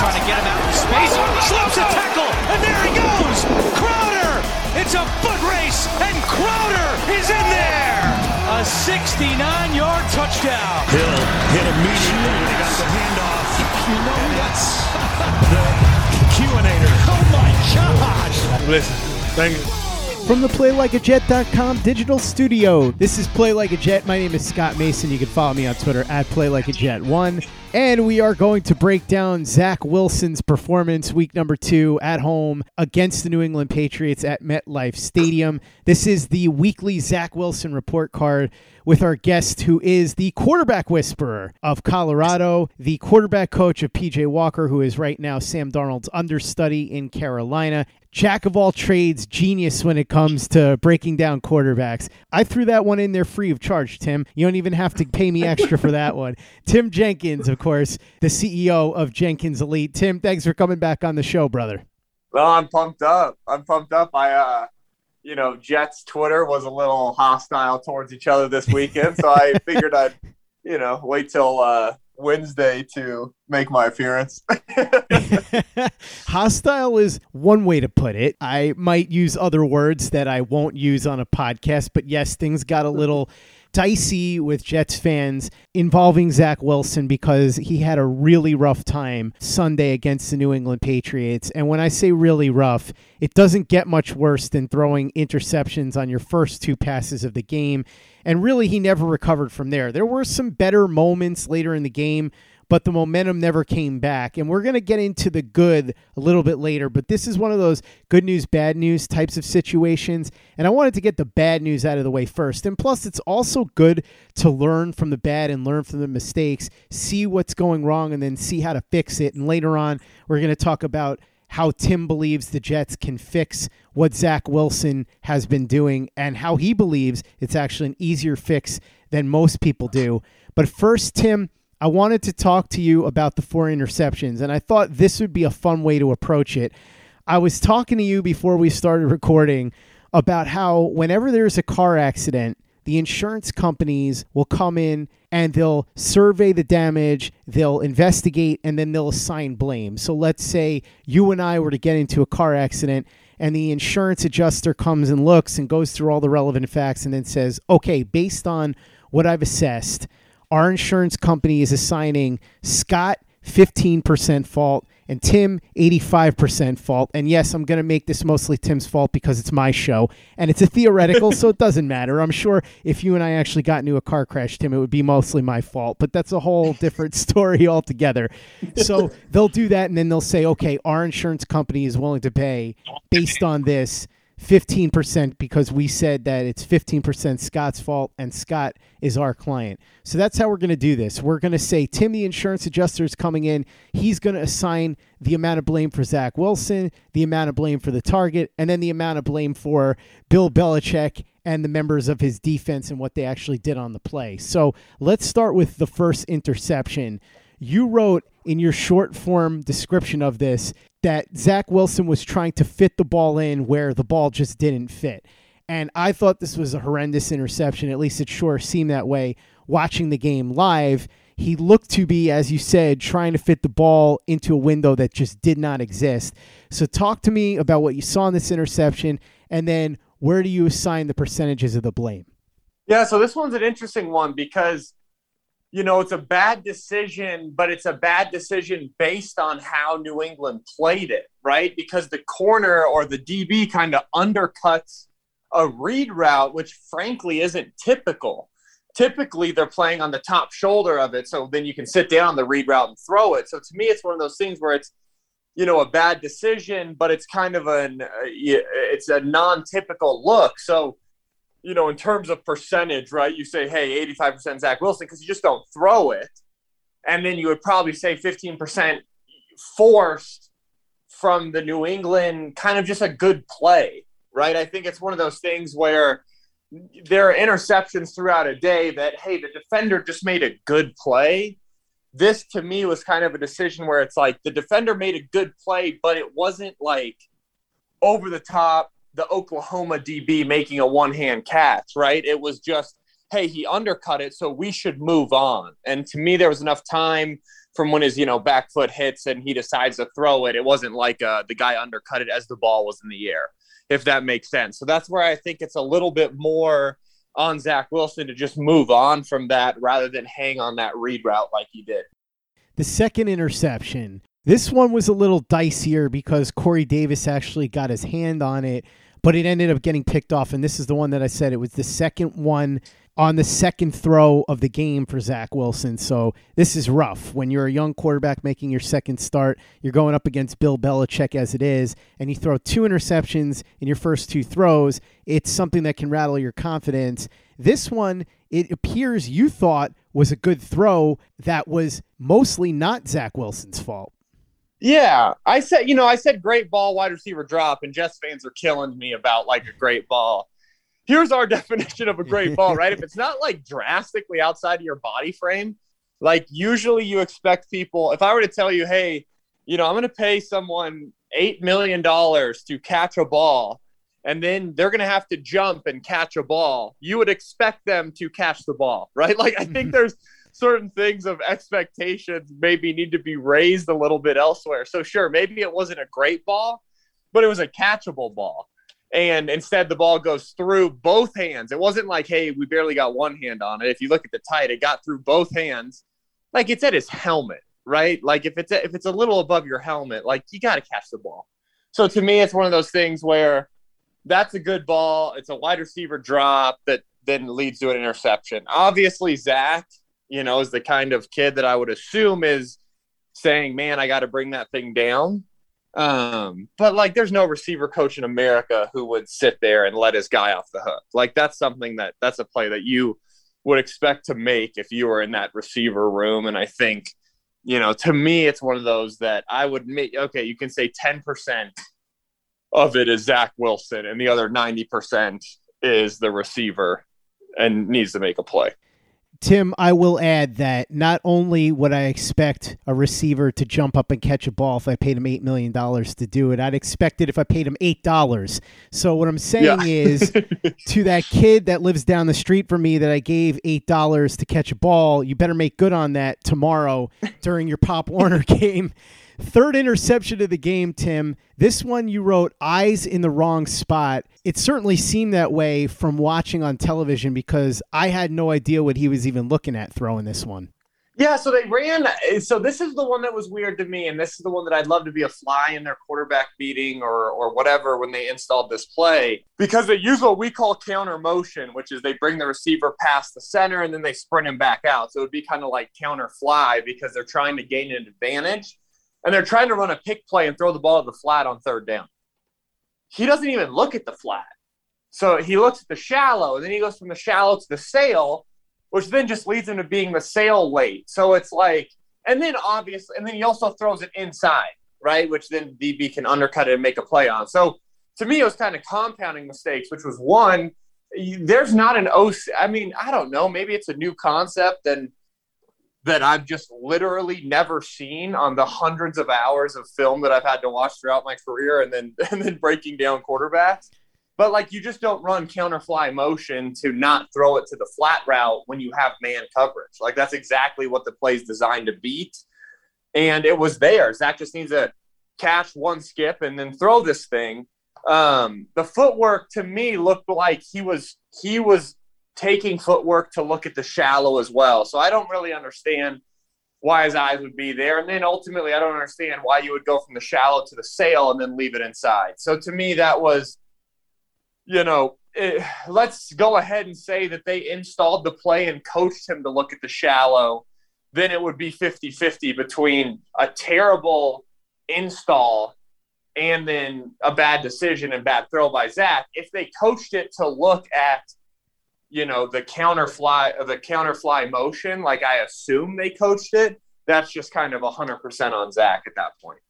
Trying to get him out in space. Slips a tackle. And there he goes. Crowder. It's a foot race. And Crowder is in there. A 69-yard touchdown. Hill hit immediately when he got the handoff. You know that's the Q-inator. Oh my gosh. Listen, thank you. From the PlayLikeAJet.com digital studio, this is Play Like a Jet. My name is Scott Mason. You can follow me on Twitter at PlayLikeAJet1. And we are going to break down Zach Wilson's performance week number two at home against the New England Patriots at MetLife Stadium. This is the weekly Zach Wilson report card with our guest, who is the quarterback whisperer of Colorado, the quarterback coach of PJ Walker, who is right now Sam Darnold's understudy in Carolina, jack of all trades, genius when it comes to breaking down quarterbacks. I threw that one in there free of charge, Tim. You don't even have to pay me extra for that one. Tim Jenkins, of course, the CEO of Jenkins Elite. Tim, thanks for coming back on the show, brother. Well, I'm pumped up. I'm pumped up. I, uh, you know, Jets Twitter was a little hostile towards each other this weekend, so I figured I'd, you know, wait till uh, Wednesday to make my appearance. Hostile is one way to put it. I might use other words that I won't use on a podcast, but yes, things got a little dicey with Jets fans involving Zach Wilson because he had a really rough time Sunday against the New England Patriots. And when I say really rough, it doesn't get much worse than throwing interceptions on your first two passes of the game. And really, he never recovered from there. There were some better moments later in the game but the momentum never came back. And we're going to get into the good a little bit later, but this is one of those good news, bad news types of situations. And I wanted to get the bad news out of the way first. And plus, it's also good to learn from the bad and learn from the mistakes, see what's going wrong, and then see how to fix it. And later on, we're going to talk about how Tim believes the Jets can fix what Zach Wilson has been doing and how he believes it's actually an easier fix than most people do. But first, Tim, I wanted to talk to you about the four interceptions, and I thought this would be a fun way to approach it. I was talking to you before we started recording about how whenever there's a car accident, the insurance companies will come in and they'll survey the damage, they'll investigate, and then they'll assign blame. So let's say you and I were to get into a car accident and the insurance adjuster comes and looks and goes through all the relevant facts and then says, okay, based on what I've assessed, our insurance company is assigning Scott 15% fault, and Tim, 85% fault. And yes, I'm going to make this mostly Tim's fault because it's my show and it's a theoretical, so it doesn't matter. I'm sure if you and I actually got into a car crash, Tim, it would be mostly my fault, but that's a whole different story altogether. So they'll do that and then they'll say, okay, our insurance company is willing to pay based on this 15% because we said that it's 15% Scott's fault and Scott is our client. So that's how we're going to do this. We're going to say Tim, the insurance adjuster, is coming in. He's going to assign the amount of blame for Zach Wilson, the amount of blame for the target, and then the amount of blame for Bill Belichick and the members of his defense and what they actually did on the play. So let's start with the first interception. You wrote in your short form description of this that Zach Wilson was trying to fit the ball in where the ball just didn't fit. And I thought this was a horrendous interception. At least it sure seemed that way watching the game live. He looked to be, as you said, trying to fit the ball into a window that just did not exist. So, talk to me about what you saw in this interception, and then where do you assign the percentages of the blame? Yeah, so this one's an interesting one because you know, it's a bad decision, but it's a bad decision based on how New England played it, right? Because the corner or the DB kind of undercuts a read route, which frankly isn't typical. Typically, they're playing on the top shoulder of it, so then you can sit down the read route and throw it. So to me, it's one of those things where it's, you know, a bad decision, but it's kind of an, uh, it's a non-typical look. So you know, in terms of percentage, right? You say, hey, 85% Zach Wilson because you just don't throw it. And then you would probably say 15% forced from the New England, kind of just a good play, right? I think it's one of those things where there are interceptions throughout a day that, hey, the defender just made a good play. This to me was kind of a decision where it's like the defender made a good play, but it wasn't like over the top the Oklahoma DB making a one hand catch, right? It was just, hey, he undercut it, so we should move on. And to me, there was enough time from when his you know back foot hits and he decides to throw it. It wasn't like uh, the guy undercut it as the ball was in the air, if that makes sense. So that's where I think it's a little bit more on Zach Wilson to just move on from that rather than hang on that read route like he did. The second interception this one was a little dicier because Corey Davis actually got his hand on it, but it ended up getting picked off. And this is the one that I said it was the second one on the second throw of the game for Zach Wilson. So this is rough. When you're a young quarterback making your second start, you're going up against Bill Belichick as it is, and you throw two interceptions in your first two throws. It's something that can rattle your confidence. This one, it appears you thought was a good throw that was mostly not Zach Wilson's fault. Yeah, I said, you know, I said great ball, wide receiver drop, and Jets fans are killing me about like a great ball. Here's our definition of a great ball, right? if it's not like drastically outside of your body frame, like usually you expect people, if I were to tell you, hey, you know, I'm going to pay someone $8 million to catch a ball, and then they're going to have to jump and catch a ball, you would expect them to catch the ball, right? Like, I think there's, certain things of expectations maybe need to be raised a little bit elsewhere. So sure, maybe it wasn't a great ball, but it was a catchable ball. And instead the ball goes through both hands. It wasn't like, hey, we barely got one hand on it. If you look at the tight, it got through both hands. Like it's at his helmet, right? Like if it's a, if it's a little above your helmet, like you got to catch the ball. So to me, it's one of those things where that's a good ball. It's a wide receiver drop that then leads to an interception. Obviously, Zach you know, is the kind of kid that I would assume is saying, man, I got to bring that thing down. Um, but like, there's no receiver coach in America who would sit there and let his guy off the hook. Like, that's something that that's a play that you would expect to make if you were in that receiver room. And I think, you know, to me, it's one of those that I would make. Okay, you can say 10% of it is Zach Wilson, and the other 90% is the receiver and needs to make a play. Tim, I will add that not only would I expect a receiver to jump up and catch a ball if I paid him $8 million to do it, I'd expect it if I paid him $8. So, what I'm saying yeah. is to that kid that lives down the street from me that I gave $8 to catch a ball, you better make good on that tomorrow during your Pop Warner game. Third interception of the game, Tim. This one you wrote eyes in the wrong spot. It certainly seemed that way from watching on television because I had no idea what he was even looking at throwing this one. Yeah, so they ran. So this is the one that was weird to me, and this is the one that I'd love to be a fly in their quarterback meeting or or whatever when they installed this play because they use what we call counter motion, which is they bring the receiver past the center and then they sprint him back out. So it would be kind of like counter fly because they're trying to gain an advantage and they're trying to run a pick play and throw the ball to the flat on third down. He doesn't even look at the flat. So he looks at the shallow, and then he goes from the shallow to the sail which then just leads him to being the sail late. So it's like, and then obviously, and then he also throws it inside, right? Which then DB can undercut it and make a play on. So to me, it was kind of compounding mistakes, which was one, there's not an OC. I mean, I don't know. Maybe it's a new concept and that I've just literally never seen on the hundreds of hours of film that I've had to watch throughout my career and then and then breaking down quarterbacks. But like you just don't run counter fly motion to not throw it to the flat route when you have man coverage. Like that's exactly what the play is designed to beat. And it was there. Zach just needs to catch one skip and then throw this thing. Um, the footwork to me looked like he was he was taking footwork to look at the shallow as well. So I don't really understand why his eyes would be there. And then ultimately, I don't understand why you would go from the shallow to the sail and then leave it inside. So to me, that was you know, it, let's go ahead and say that they installed the play and coached him to look at the shallow, then it would be 50 50 between a terrible install and then a bad decision and bad throw by Zach. If they coached it to look at, you know, the counter fly, the counter fly motion, like I assume they coached it, that's just kind of 100% on Zach at that point.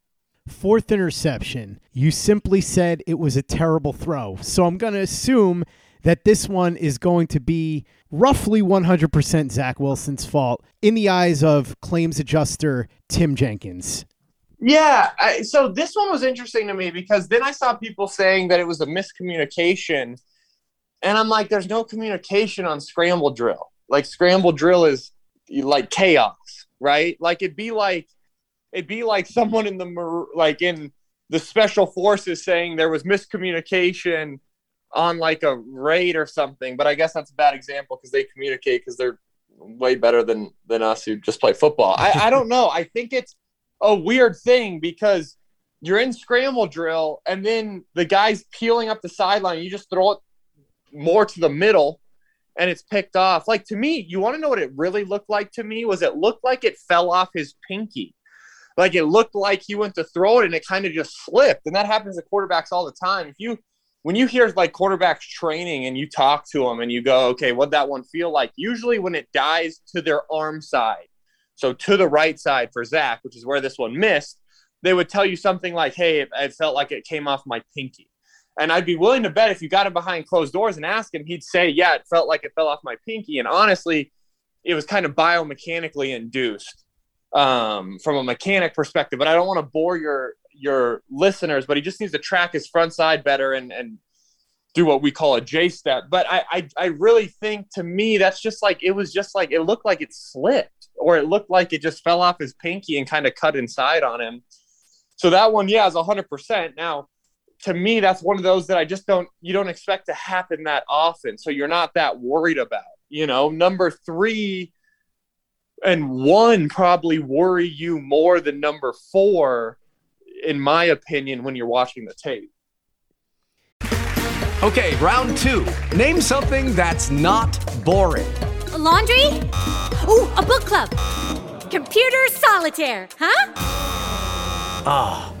Fourth interception. You simply said it was a terrible throw. So I'm going to assume that this one is going to be roughly 100% Zach Wilson's fault in the eyes of claims adjuster Tim Jenkins. Yeah. I, so this one was interesting to me because then I saw people saying that it was a miscommunication. And I'm like, there's no communication on scramble drill. Like, scramble drill is like chaos, right? Like, it'd be like, it'd be like someone in the like in the special forces saying there was miscommunication on like a raid or something. But I guess that's a bad example because they communicate because they're way better than than us who just play football. I, I don't know. I think it's a weird thing because you're in scramble drill and then the guy's peeling up the sideline. You just throw it more to the middle and it's picked off. Like to me, you want to know what it really looked like to me was it looked like it fell off his pinky. Like it looked like he went to throw it and it kind of just slipped. And that happens to quarterbacks all the time. If you when you hear like quarterbacks training and you talk to them and you go, okay, what'd that one feel like? Usually when it dies to their arm side, so to the right side for Zach, which is where this one missed, they would tell you something like, hey, it, it felt like it came off my pinky. And I'd be willing to bet if you got him behind closed doors and asked him, he'd say, yeah, it felt like it fell off my pinky. And honestly, it was kind of biomechanically induced um, from a mechanic perspective. But I don't want to bore your your listeners. But he just needs to track his front side better and and do what we call a J step. But I, I I really think to me that's just like it was just like it looked like it slipped or it looked like it just fell off his pinky and kind of cut inside on him. So that one, yeah, is hundred percent. Now, to me, that's one of those that I just don't you don't expect to happen that often. So you're not that worried about. You know, number three and one probably worry you more than number four, in my opinion, when you're watching the tape. Okay, round two. Name something that's not boring. A laundry? Ooh, a book club. Computer solitaire, huh? Ah, oh,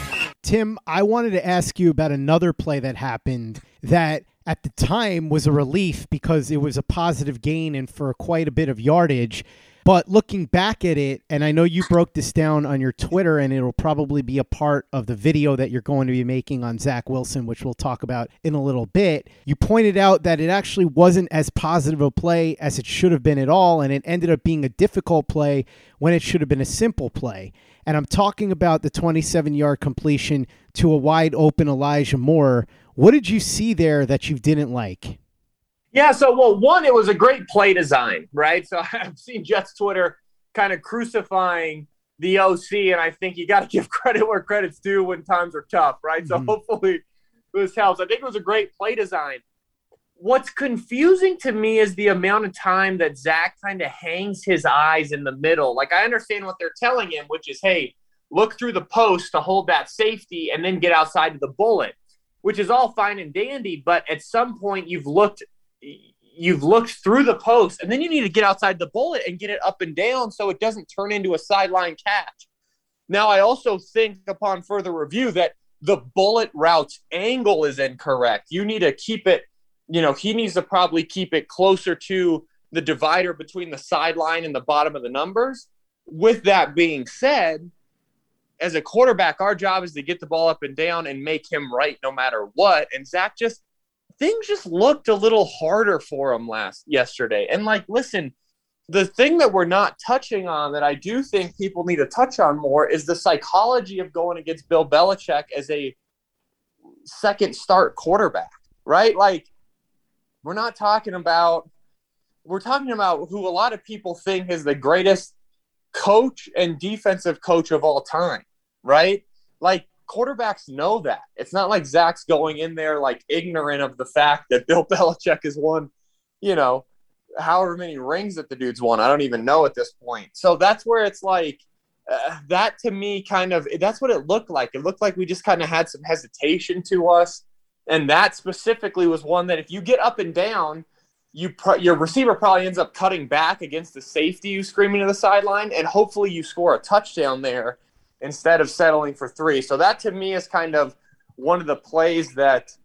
Tim, I wanted to ask you about another play that happened that at the time was a relief because it was a positive gain and for quite a bit of yardage. But looking back at it, and I know you broke this down on your Twitter, and it'll probably be a part of the video that you're going to be making on Zach Wilson, which we'll talk about in a little bit. You pointed out that it actually wasn't as positive a play as it should have been at all, and it ended up being a difficult play when it should have been a simple play. And I'm talking about the 27 yard completion to a wide open Elijah Moore. What did you see there that you didn't like? Yeah, so well, one, it was a great play design, right? So I've seen Jets Twitter kind of crucifying the OC, and I think you got to give credit where credit's due when times are tough, right? Mm-hmm. So hopefully this helps. I think it was a great play design. What's confusing to me is the amount of time that Zach kind of hangs his eyes in the middle. Like I understand what they're telling him, which is, hey, look through the post to hold that safety and then get outside of the bullet, which is all fine and dandy. But at some point, you've looked you've looked through the post and then you need to get outside the bullet and get it up and down so it doesn't turn into a sideline catch. Now, I also think upon further review that the bullet route's angle is incorrect. You need to keep it, you know, he needs to probably keep it closer to the divider between the sideline and the bottom of the numbers. With that being said, as a quarterback, our job is to get the ball up and down and make him right no matter what. And Zach just things just looked a little harder for him last yesterday. And like, listen, the thing that we're not touching on that I do think people need to touch on more is the psychology of going against Bill Belichick as a second start quarterback, right? Like, we're not talking about we're talking about who a lot of people think is the greatest coach and defensive coach of all time, right? Like quarterbacks know that. It's not like Zach's going in there like ignorant of the fact that Bill Belichick has won, you know, however many rings that the dude's won. I don't even know at this point. So that's where it's like, uh, that to me kind of that's what it looked like. It looked like we just kind of had some hesitation to us, and that specifically was one that if you get up and down, you your receiver probably ends up cutting back against the safety who's screaming to the sideline, and hopefully you score a touchdown there instead of settling for three. So that to me is kind of one of the plays that,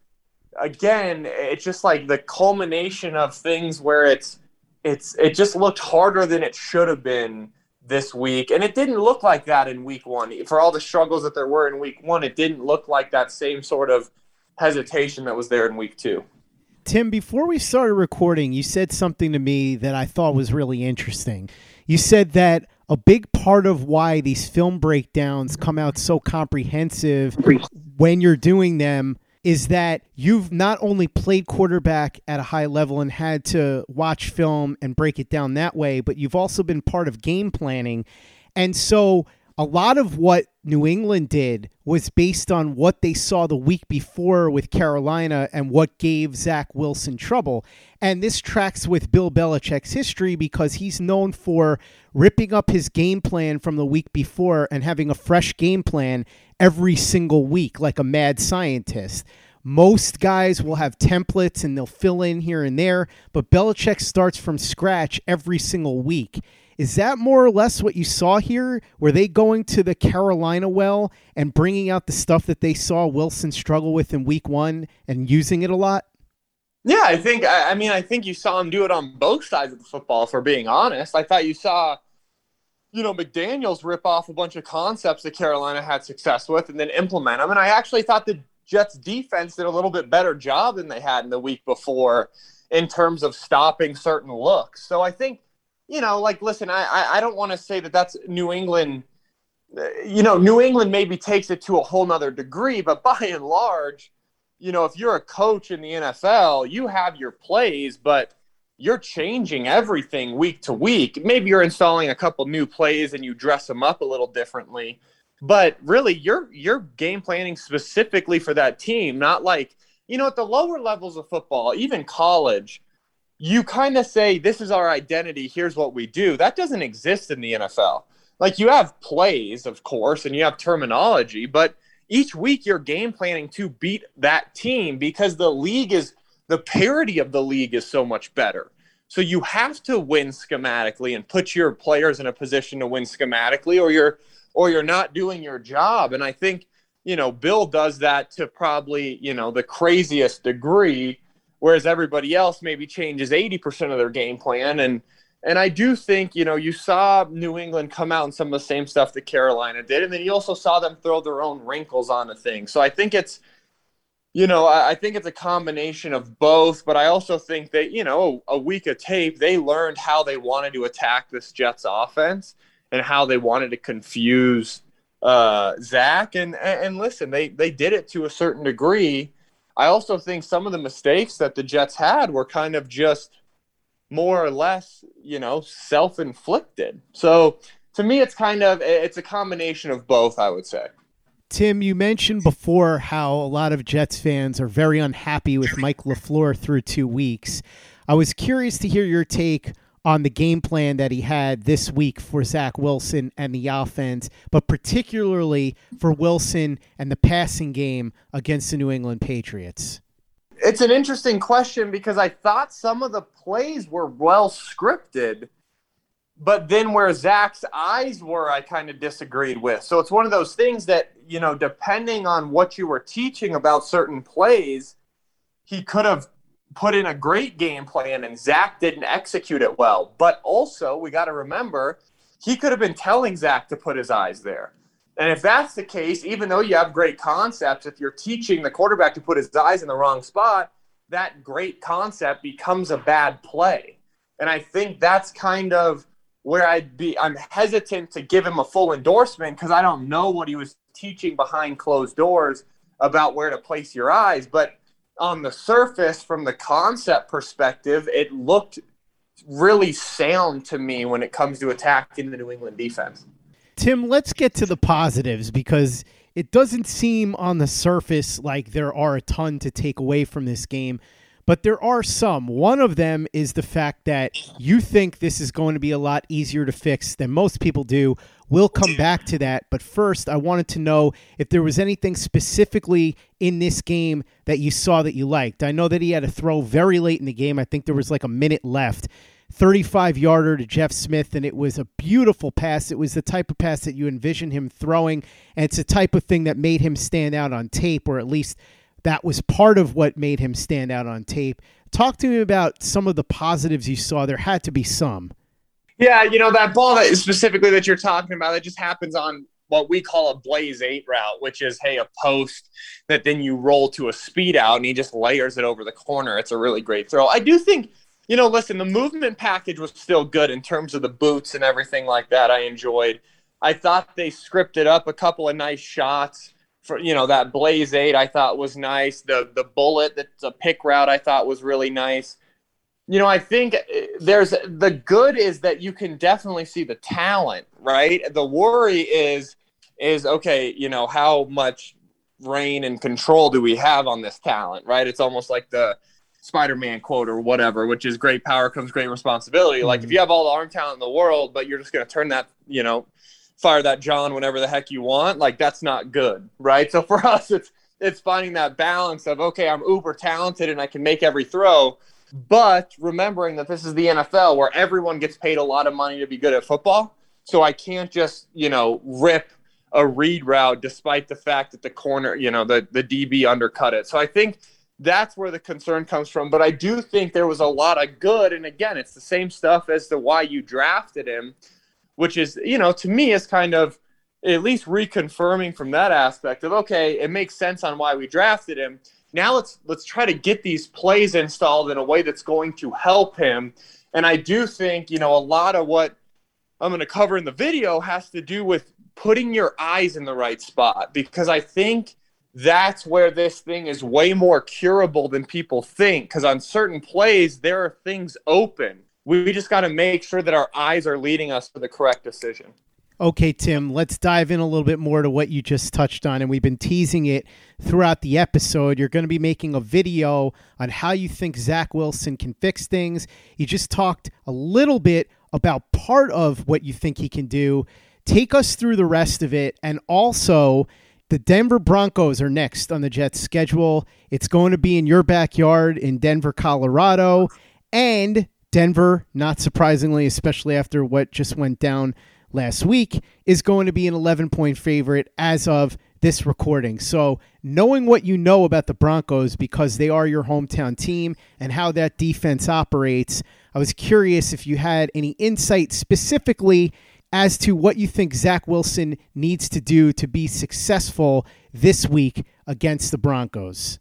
again, it's just like the culmination of things where it's it's it just looked harder than it should have been this week, and it didn't look like that in week one. For all the struggles that there were in week one, it didn't look like that same sort of hesitation that was there in week two. Tim, before we started recording, you said something to me that I thought was really interesting. You said that a big part of why these film breakdowns come out so comprehensive when you're doing them is that you've not only played quarterback at a high level and had to watch film and break it down that way, but you've also been part of game planning. And so a lot of what New England did was based on what they saw the week before with Carolina and what gave Zach Wilson trouble. And this tracks with Bill Belichick's history because he's known for ripping up his game plan from the week before and having a fresh game plan every single week, like a mad scientist. Most guys will have templates and they'll fill in here and there, but Belichick starts from scratch every single week. Is that more or less what you saw here? Were they going to the Carolina well and bringing out the stuff that they saw Wilson struggle with in week one and using it a lot? Yeah, I think, I mean, I think you saw him do it on both sides of the football, for being honest. I thought you saw, you know, McDaniels rip off a bunch of concepts that Carolina had success with and then implement them. And I actually thought the Jets defense did a little bit better job than they had in the week before in terms of stopping certain looks. So I think you know, like, listen, I, I don't want to say that that's New England. Uh, you know, New England maybe takes it to a whole nother degree, but by and large, you know, if you're a coach in the NFL, you have your plays, but you're changing everything week to week. Maybe you're installing a couple new plays and you dress them up a little differently. but really you're you're game planning specifically for that team, not like you know at the lower levels of football, even college. You kind of say, This is our identity. Here's what we do. That doesn't exist in the NFL. Like you have plays, of course, and you have terminology, but each week you're game planning to beat that team because the league is the parity of the league is so much better. So you have to win schematically and put your players in a position to win schematically or you're or you're not doing your job. And I think, you know, Bill does that to probably, you know, the craziest degree, whereas everybody else maybe changes 80% of their game plan. And and I do think, you know, you saw New England come out and some of the same stuff that Carolina did, and then you also saw them throw their own wrinkles on the thing. So I think it's you know, I, I, think it's a combination of both, but I also think that, you know, a week of tape, they learned how they wanted to attack this Jets offense and how they wanted to confuse uh, Zach. And, and listen, they, they did it to a certain degree. I also think some of the mistakes that the Jets had were kind of just more or less, you know, self-inflicted. So to me, it's kind of, it's a combination of both, I would say. Tim, you mentioned before how a lot of Jets fans are very unhappy with Mike LaFleur through two weeks. I was curious to hear your take on the game plan that he had this week for Zach Wilson and the offense, but particularly for Wilson and the passing game against the New England Patriots. It's an interesting question because I thought some of the plays were well scripted but then where Zach's eyes were, I kind of disagreed with. So it's one of those things that, you know, depending on what you were teaching about certain plays, he could have put in a great game plan and Zach didn't execute it well. But also, we got to remember, he could have been telling Zach to put his eyes there. And if that's the case, even though you have great concepts, if you're teaching the quarterback to put his eyes in the wrong spot, that great concept becomes a bad play. And I think that's kind of where I'd be I'm hesitant to give him a full endorsement because I don't know what he was teaching behind closed doors about where to place your eyes. But on the surface, from the concept perspective, it looked really sound to me when it comes to attacking the New England defense. Tim, let's get to the positives because it doesn't seem on the surface like there are a ton to take away from this game but there are some. One of them is the fact that you think this is going to be a lot easier to fix than most people do. We'll come back to that. But first, I wanted to know if there was anything specifically in this game that you saw that you liked. I know that he had a throw very late in the game. I think there was like a minute left. 35 yarder to Jeff Smith, and it was a beautiful pass. It was the type of pass that you envision him throwing, and it's a type of thing that made him stand out on tape, or at least that was part of what made him stand out on tape. Talk to me about some of the positives you saw. There had to be some. Yeah, you know that ball that specifically that you're talking about that just happens on what we call a blaze eight route, which is hey a post that then you roll to a speed out and he just layers it over the corner. It's a really great throw. I do think you know, listen, the movement package was still good in terms of the boots and everything like that. I enjoyed. I thought they scripted up a couple of nice shots for you know that blaze eight I thought was nice. The the bullet that's a pick route I thought was really nice. You know, I think uh, there's the good is that you can definitely see the talent, right? The worry is is okay, you know, how much rein and control do we have on this talent, right? It's almost like the Spider-Man quote or whatever, which is great power comes great responsibility. Like if mm-hmm. you have all the arm talent in the world, but you're just going to turn that, you know, fire that John whenever the heck you want. Like that's not good, right? So for us, it's it's finding that balance of okay, I'm uber talented and I can make every throw, but remembering that this is the NFL where everyone gets paid a lot of money to be good at football. So I can't just you know rip a read route despite the fact that the corner, you know, the the DB undercut it. So I think that's where the concern comes from. But I do think there was a lot of good. And again, it's the same stuff as to why you drafted him which is, you know, to me is kind of at least reconfirming from that aspect of okay, it makes sense on why we drafted him. Now let's let's try to get these plays installed in a way that's going to help him. And I do think, you know, a lot of what I'm going to cover in the video has to do with putting your eyes in the right spot because I think that's where this thing is way more curable than people think because on certain plays there are things open we just got to make sure that our eyes are leading us to the correct decision. Okay, Tim, let's dive in a little bit more to what you just touched on. And we've been teasing it throughout the episode. You're going to be making a video on how you think Zach Wilson can fix things. You just talked a little bit about part of what you think he can do. Take us through the rest of it. And also, the Denver Broncos are next on the Jets schedule. It's going to be in your backyard in Denver, Colorado. And Denver, not surprisingly, especially after what just went down last week, is going to be an 11 point favorite as of this recording. So, knowing what you know about the Broncos because they are your hometown team and how that defense operates, I was curious if you had any insight specifically as to what you think Zach Wilson needs to do to be successful this week against the Broncos.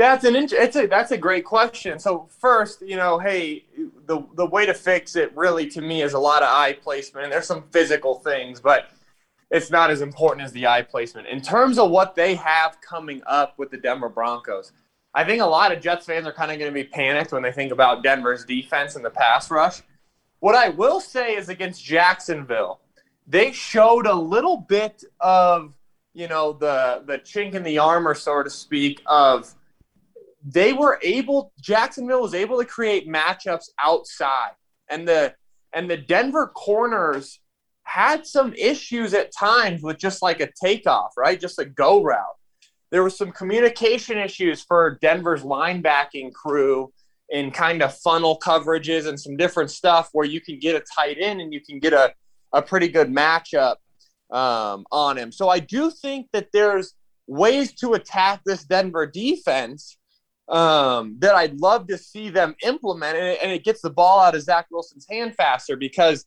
Yeah, it's an it's a that's a great question. So first, you know, hey, the the way to fix it really to me is a lot of eye placement, and there's some physical things, but it's not as important as the eye placement. In terms of what they have coming up with the Denver Broncos, I think a lot of Jets fans are kind of going to be panicked when they think about Denver's defense and the pass rush. What I will say is against Jacksonville, they showed a little bit of, you know, the the chink in the armor, so to speak, of they were able Jacksonville was able to create matchups outside. And the and the Denver corners had some issues at times with just like a takeoff, right? Just a go route. There was some communication issues for Denver's linebacking crew in kind of funnel coverages and some different stuff where you can get a tight end and you can get a, a pretty good matchup um, on him. So I do think that there's ways to attack this Denver defense um, that I'd love to see them implement, and it, and it gets the ball out of Zach Wilson's hand faster because,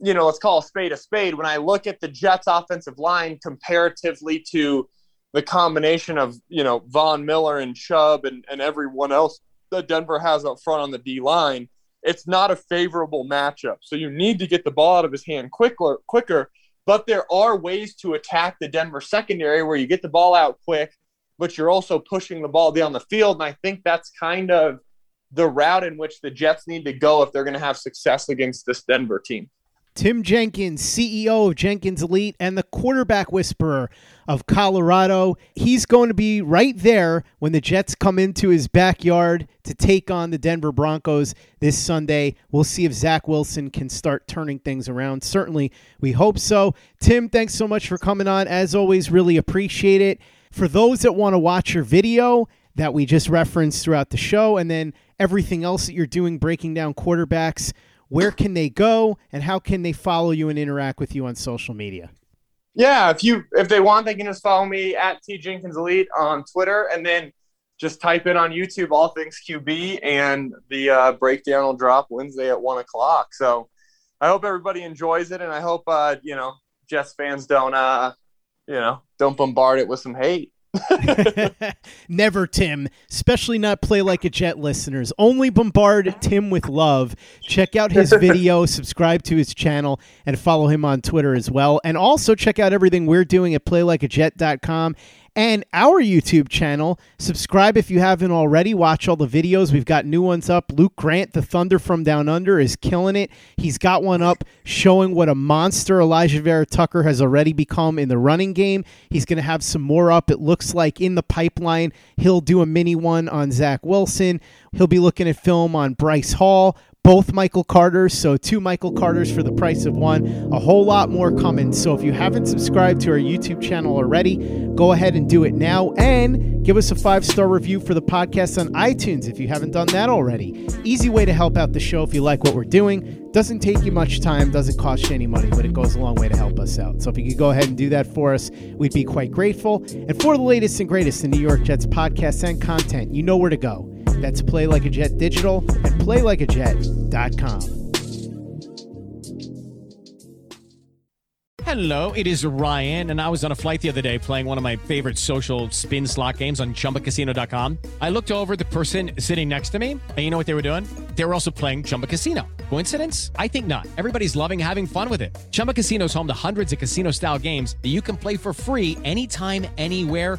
you know, let's call a spade a spade. When I look at the Jets' offensive line comparatively to the combination of, you know, Von Miller and Chubb and, and everyone else that Denver has up front on the D line, it's not a favorable matchup. So you need to get the ball out of his hand quicker, quicker. But there are ways to attack the Denver secondary where you get the ball out quick but you're also pushing the ball down the field. And I think that's kind of the route in which the Jets need to go if they're going to have success against this Denver team. Tim Jenkins, CEO of Jenkins Elite and the quarterback whisperer of Colorado. He's going to be right there when the Jets come into his backyard to take on the Denver Broncos this Sunday. We'll see if Zach Wilson can start turning things around. Certainly, we hope so. Tim, thanks so much for coming on. As always, really appreciate it. For those that want to watch your video that we just referenced throughout the show, and then everything else that you're doing breaking down quarterbacks, where can they go and how can they follow you and interact with you on social media? Yeah, if you if they want, they can just follow me at T Jenkins Elite on Twitter, and then just type in on YouTube all things QB, and the uh, breakdown will drop Wednesday at one o'clock. So I hope everybody enjoys it, and I hope uh, you know Jets fans don't uh, you know, don't bombard it with some hate. Never, Tim. Especially not play like a jet listeners. Only bombard Tim with love. Check out his video, subscribe to his channel, and follow him on Twitter as well. And also check out everything we're doing at playlikeajet.com and our YouTube channel. Subscribe if you haven't already. Watch all the videos. We've got new ones up. Luke Grant, the Thunder from Down Under, is killing it. He's got one up showing what a monster Alijah Vera-Tucker has already become in the running game. He's going to have some more up, it looks like, in the pipeline. He'll do a mini one on Zach Wilson. He'll be looking at film on Bryce Hall both Michael Carters, so two Michael Carters for the price of one. A whole lot more coming. So if you haven't subscribed to our YouTube channel already, go ahead and do it now and give us a five star review for the podcast on iTunes if you haven't done that already. Easy way to help out the show if you like what we're doing. Doesn't take you much time, doesn't cost you any money, but it goes a long way to help us out. So if you could go ahead and do that for us, we'd be quite grateful. And for the latest and greatest in New York Jets podcasts and content, you know where to go. That's Play Like a Jet Digital and PlayLikeAJet.com. Hello, it is Ryan, and I was on a flight the other day playing one of my favorite social spin slot games on chumbacasino.com. I looked over the person sitting next to me, and you know what they were doing? They were also playing Chumba Casino. Coincidence? I think not. Everybody's loving having fun with it. Chumba Casino is home to hundreds of casino style games that you can play for free anytime, anywhere